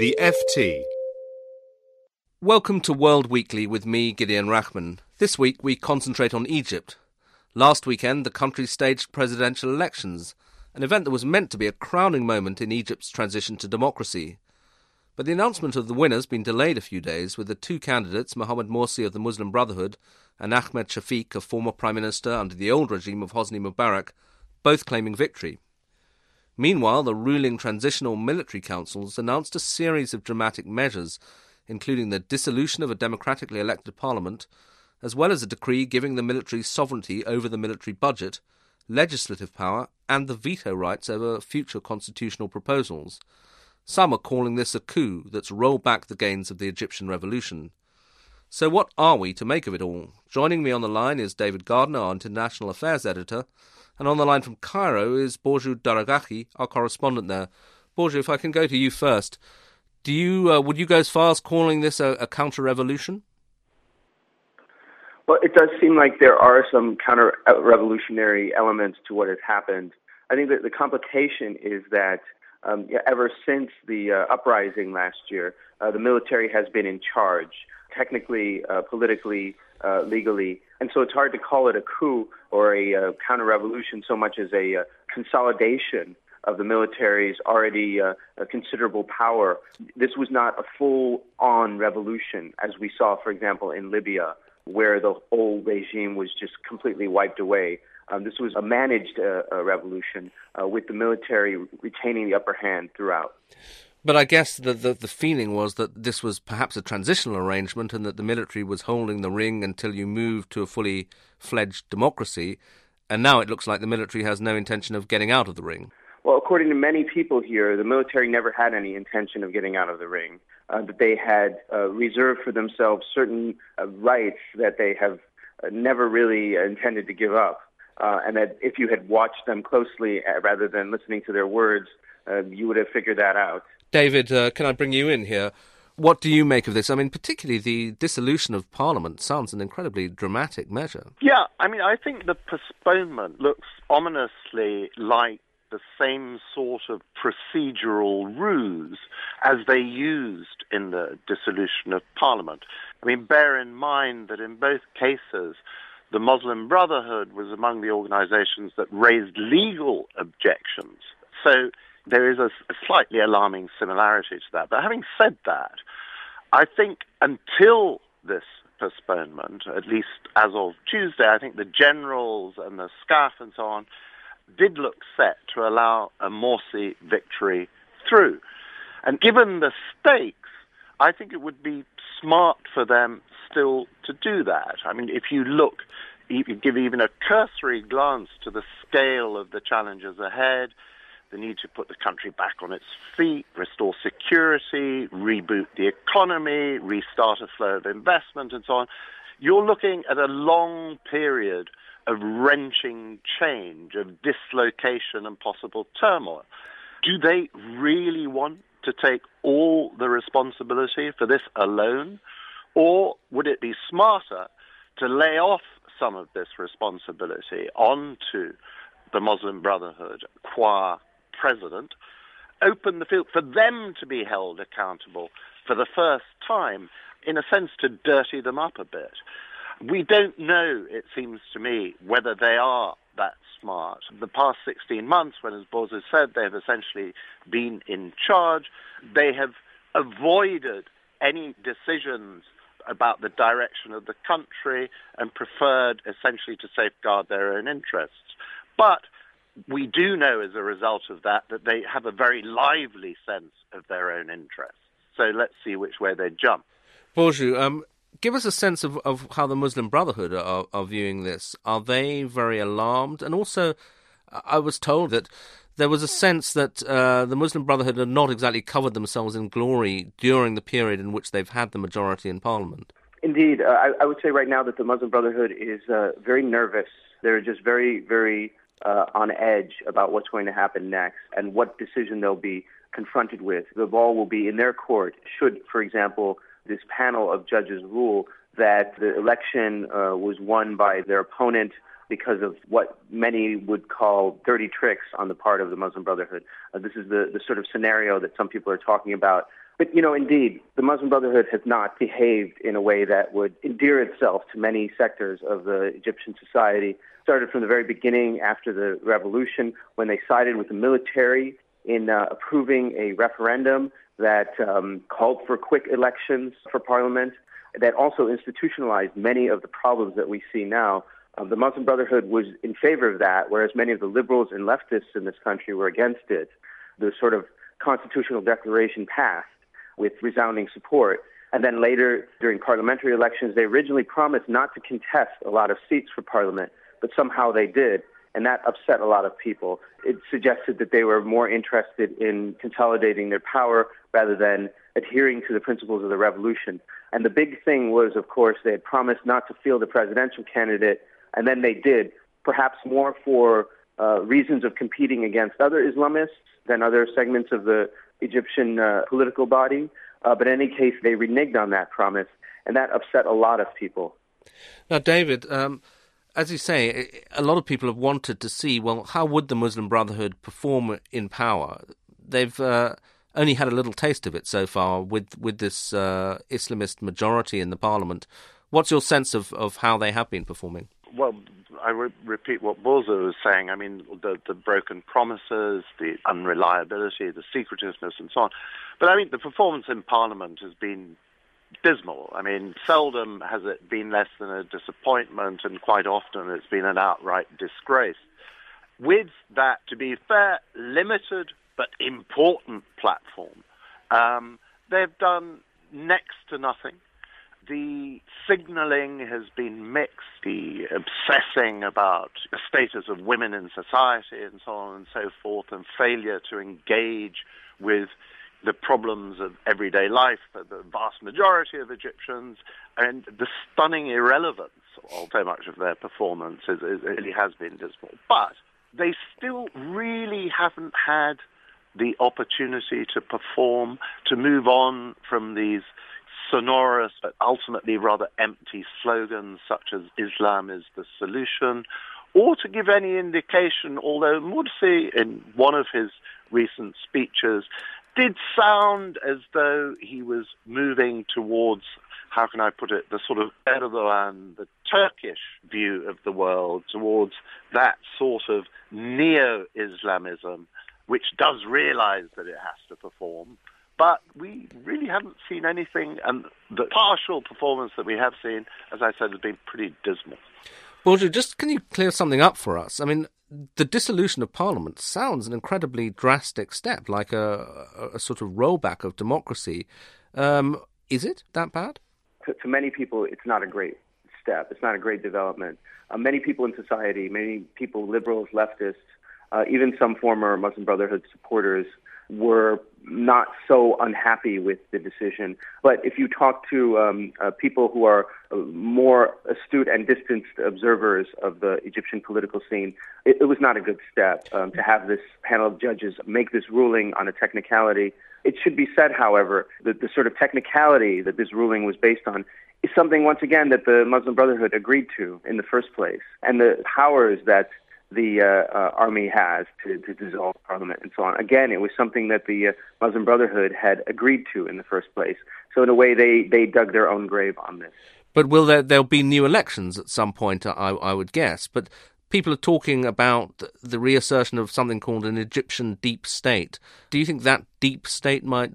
The FT. Welcome to World Weekly with me, Gideon Rachman. This week we concentrate on Egypt. Last weekend, the country staged presidential elections, an event that was meant to be a crowning moment in Egypt's transition to democracy. But the announcement of the winners been delayed a few days, with the two candidates, Mohamed Morsi of the Muslim Brotherhood and Ahmed Shafiq, a former prime minister under the old regime of Hosni Mubarak, both claiming victory. Meanwhile, the ruling Transitional Military Councils announced a series of dramatic measures, including the dissolution of a democratically elected parliament, as well as a decree giving the military sovereignty over the military budget, legislative power, and the veto rights over future constitutional proposals. Some are calling this a coup that's rolled back the gains of the Egyptian revolution. So, what are we to make of it all? Joining me on the line is David Gardner, our international affairs editor, and on the line from Cairo is Borzou Daragahi, our correspondent there. Borzou, if I can go to you first, do you uh, would you go as far as calling this a, a counter-revolution? Well, it does seem like there are some counter-revolutionary elements to what has happened. I think that the complication is that um, ever since the uh, uprising last year, uh, the military has been in charge, technically, uh, politically, uh, legally. And so it's hard to call it a coup or a uh, counter revolution so much as a uh, consolidation of the military's already considerable power. This was not a full on revolution, as we saw, for example, in Libya, where the old regime was just completely wiped away. Um, this was a managed uh, revolution uh, with the military retaining the upper hand throughout. But I guess the, the, the feeling was that this was perhaps a transitional arrangement, and that the military was holding the ring until you moved to a fully fledged democracy. And now it looks like the military has no intention of getting out of the ring. Well, according to many people here, the military never had any intention of getting out of the ring. Uh, that they had uh, reserved for themselves certain uh, rights that they have uh, never really intended to give up. Uh, and that if you had watched them closely uh, rather than listening to their words, you would have figured that out. David, uh, can I bring you in here? What do you make of this? I mean, particularly the dissolution of Parliament sounds an incredibly dramatic measure. Yeah, I mean, I think the postponement looks ominously like the same sort of procedural ruse as they used in the dissolution of Parliament. I mean, bear in mind that in both cases, the Muslim Brotherhood was among the organizations that raised legal objections. So there is a, a slightly alarming similarity to that. But having said that, I think until this postponement, at least as of Tuesday, I think the generals and the SCAF and so on did look set to allow a Morsi victory through. And given the stakes, I think it would be smart for them still to do that. I mean, if you look, if you give even a cursory glance to the scale of the challenges ahead, the need to put the country back on its feet, restore security, reboot the economy, restart a flow of investment, and so on. You're looking at a long period of wrenching change, of dislocation and possible turmoil. Do they really want to take all the responsibility for this alone? Or would it be smarter to lay off some of this responsibility onto the Muslim Brotherhood, qua president, open the field for them to be held accountable for the first time, in a sense, to dirty them up a bit. We don't know, it seems to me, whether they are that smart. The past 16 months, when, as Borzou said, they have essentially been in charge, they have avoided any decisions about the direction of the country and preferred essentially to safeguard their own interests. But we do know as a result of that that they have a very lively sense of their own interests. So let's see which way they jump. Borzou, um, give us a sense of, of how the Muslim Brotherhood are, are viewing this. Are they very alarmed? And also, I was told that there was a sense that uh, the Muslim Brotherhood had not exactly covered themselves in glory during the period in which they've had the majority in Parliament. Indeed, uh, I, I, would say right now that the Muslim Brotherhood is uh, very nervous. They're just very, very uh, on edge about what's going to happen next and what decision they'll be confronted with. The ball will be in their court should, for example, this panel of judges rule that the election uh, was won by their opponent because of what many would call dirty tricks on the part of the Muslim Brotherhood. Uh, this is the, the sort of scenario that some people are talking about. But, you know, indeed, the Muslim Brotherhood has not behaved in a way that would endear itself to many sectors of the Egyptian society. Started from the very beginning after the revolution when they sided with the military in uh, approving a referendum that um, called for quick elections for parliament, that also institutionalized many of the problems that we see now. Uh, the Muslim Brotherhood was in favor of that, whereas many of the liberals and leftists in this country were against it. The sort of constitutional declaration passed with resounding support. And then later, during parliamentary elections, they originally promised not to contest a lot of seats for parliament, but somehow they did. And that upset a lot of people. It suggested that they were more interested in consolidating their power rather than adhering to the principles of the revolution. And the big thing was, of course, they had promised not to field a presidential candidate, and then they did, perhaps more for uh, reasons of competing against other Islamists than other segments of the Egyptian uh, political body. Uh, but in any case, they reneged on that promise, and that upset a lot of people. Now, David, um, as you say, a lot of people have wanted to see, well, how would the Muslim Brotherhood perform in power? They've uh, only had a little taste of it so far with, with this uh, Islamist majority in the parliament. What's your sense of, of how they have been performing? Well, I re- repeat what Borzou was saying. I mean, the, the broken promises, the unreliability, the secretiveness, and so on. But I mean, the performance in Parliament has been dismal. I mean, seldom has it been less than a disappointment, and quite often it's been an outright disgrace. With that, to be fair, limited but important platform, um, they've done next to nothing the signaling has been mixed, the obsessing about the status of women in society and so on and so forth, and failure to engage with the problems of everyday life for the vast majority of Egyptians, and the stunning irrelevance of so much of their performance is, is, really has been dismal. But they still really haven't had the opportunity to perform, to move on from these sonorous but ultimately rather empty slogans such as Islam is the solution, or to give any indication, although Morsi, in one of his recent speeches, did sound as though he was moving towards, how can I put it, the sort of Erdogan, the Turkish view of the world, towards that sort of neo Islamism, which does realize that it has to perform but we really haven't seen anything, and the partial performance that we have seen, as I said, has been pretty dismal. Borzou, just can you clear something up for us? I mean, the dissolution of Parliament sounds an incredibly drastic step, like a, a, a sort of rollback of democracy. Um, is it that bad? To, to, many people, it's not a great step. It's not a great development. Uh, many people in society, many people, liberals, leftists, uh, even some former Muslim Brotherhood supporters, were not so unhappy with the decision. But if you talk to um, uh, people who are uh, more astute and distanced observers of the Egyptian political scene, it, it was not a good step um, to have this panel of judges make this ruling on a technicality. It should be said, however, that the sort of technicality that this ruling was based on is something, once again, that the Muslim Brotherhood agreed to in the first place. And the powers that the uh, uh, army has to, to, dissolve parliament and so on. Again, it was something that the uh, Muslim Brotherhood had agreed to in the first place. So in a way, they, they dug their own grave on this. But will there there'll be new elections at some point? I, I would guess. But people are talking about the reassertion of something called an Egyptian deep state. Do you think that deep state might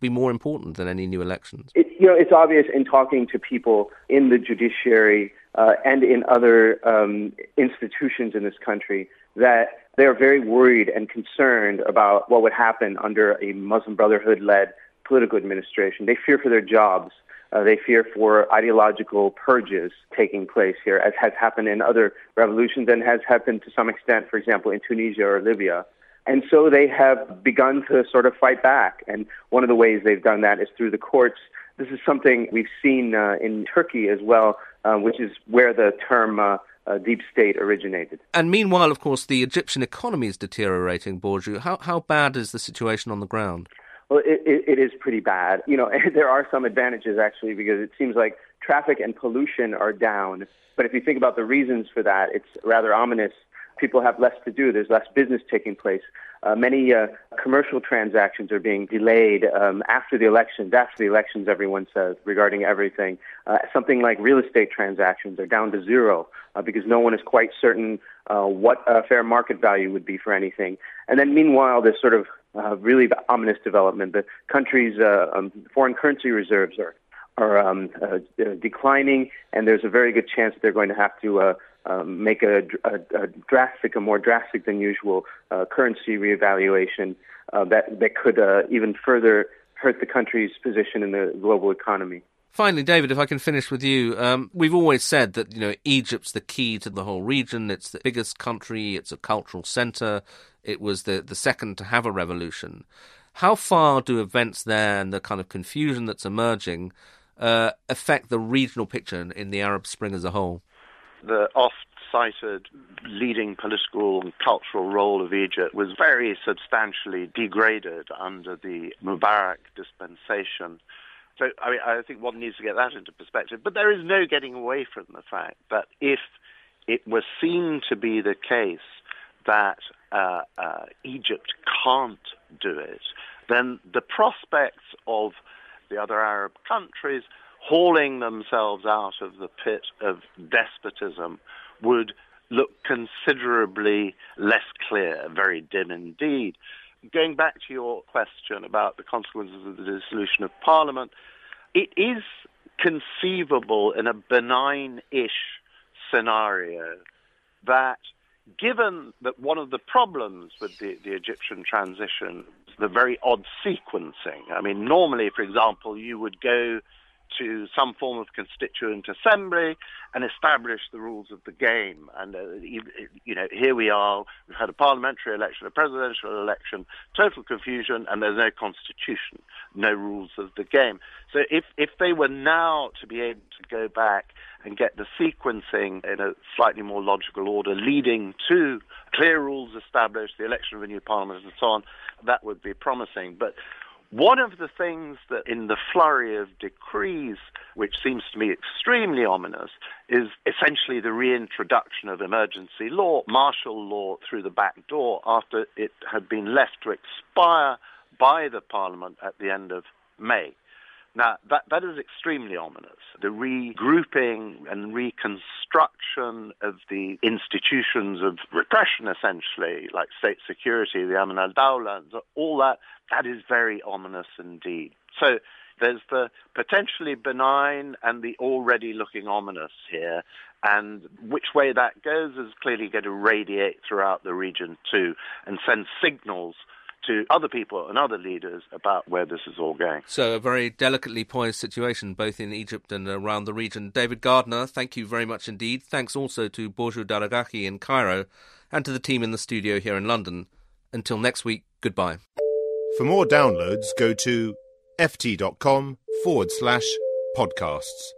be more important than any new elections? It, you know, it's obvious in talking to people in the judiciary uh, and in other um, institutions in this country that they are very worried and concerned about what would happen under a Muslim Brotherhood led political administration. They fear for their jobs. Uh, they fear for ideological purges taking place here, as has happened in other revolutions and has happened to some extent, for example, in Tunisia or Libya. And so they have begun to sort of fight back. And one of the ways they've done that is through the courts. This is something we've seen uh, in Turkey as well, which is where the term uh, uh, deep state originated. And meanwhile, of course, the Egyptian economy is deteriorating, Borzou. How, how bad is the situation on the ground? Well, it, it, it is pretty bad. You know, there are some advantages actually because it seems like traffic and pollution are down. But if you think about the reasons for that, it's rather ominous. People have less to do. There's less business taking place. Uh, many uh, commercial transactions are being delayed um, after the elections. After the elections, everyone says regarding everything. Uh, something like real estate transactions are down to zero uh, because no one is quite certain uh, what a fair market value would be for anything. And then, meanwhile, this sort of uh, really ominous development. The country's um, foreign currency reserves are are um, declining, and there's a very good chance that they're going to have to um, make a, a, a, drastic, a more drastic than usual uh, currency reevaluation uh, that that could uh, even further hurt the country's position in the global economy. Finally, David, if I can finish with you, um, we've always said that you know Egypt's the key to the whole region. It's the biggest country. It's a cultural centre. It was the the second to have a revolution. How far do events there and the kind of confusion that's emerging uh, affect the regional picture in the Arab Spring as a whole? The oft cited leading political and cultural role of Egypt was very substantially degraded under the Mubarak dispensation. So, I mean, I think one needs to get that into perspective. But there is no getting away from the fact that if it was seen to be the case that uh, uh, Egypt can't do it, then the prospects of the other Arab countries hauling themselves out of the pit of despotism would look considerably less clear, very dim indeed. Going back to your question about the consequences of the dissolution of Parliament, it is conceivable in a benign ish scenario that given that one of the problems with the, the Egyptian transition the very odd sequencing. I mean, normally, for example, you would go to some form of constituent assembly and establish the rules of the game. And, uh, you know, here we are, we've had a parliamentary election, a presidential election, total confusion, and there's no constitution, no rules of the game. So if, if they were now to be able to go back and get the sequencing in a slightly more logical order, leading to clear rules established, the election of a new parliament, and so on, that would be promising. But one of the things that in the flurry of decrees, which seems to me extremely ominous, is essentially the reintroduction of emergency law, martial law through the back door after it had been left to expire by the parliament at the end of May. Now, that, that is extremely ominous. The regrouping and reconstruction of the institutions of repression, essentially, like state security, the Aman al Dawla, all that, that is very ominous indeed. So there's the potentially benign and the already looking ominous here. And which way that goes is clearly going to radiate throughout the region too and send signals to other people and other leaders about where this is all going. So, a very delicately poised situation both in Egypt and around the region. David Gardner, thank you very much indeed. Thanks also to Borzou Daragahi in Cairo and to the team in the studio here in London. Until next week, goodbye. For more downloads, go to ft.com forward slash podcasts.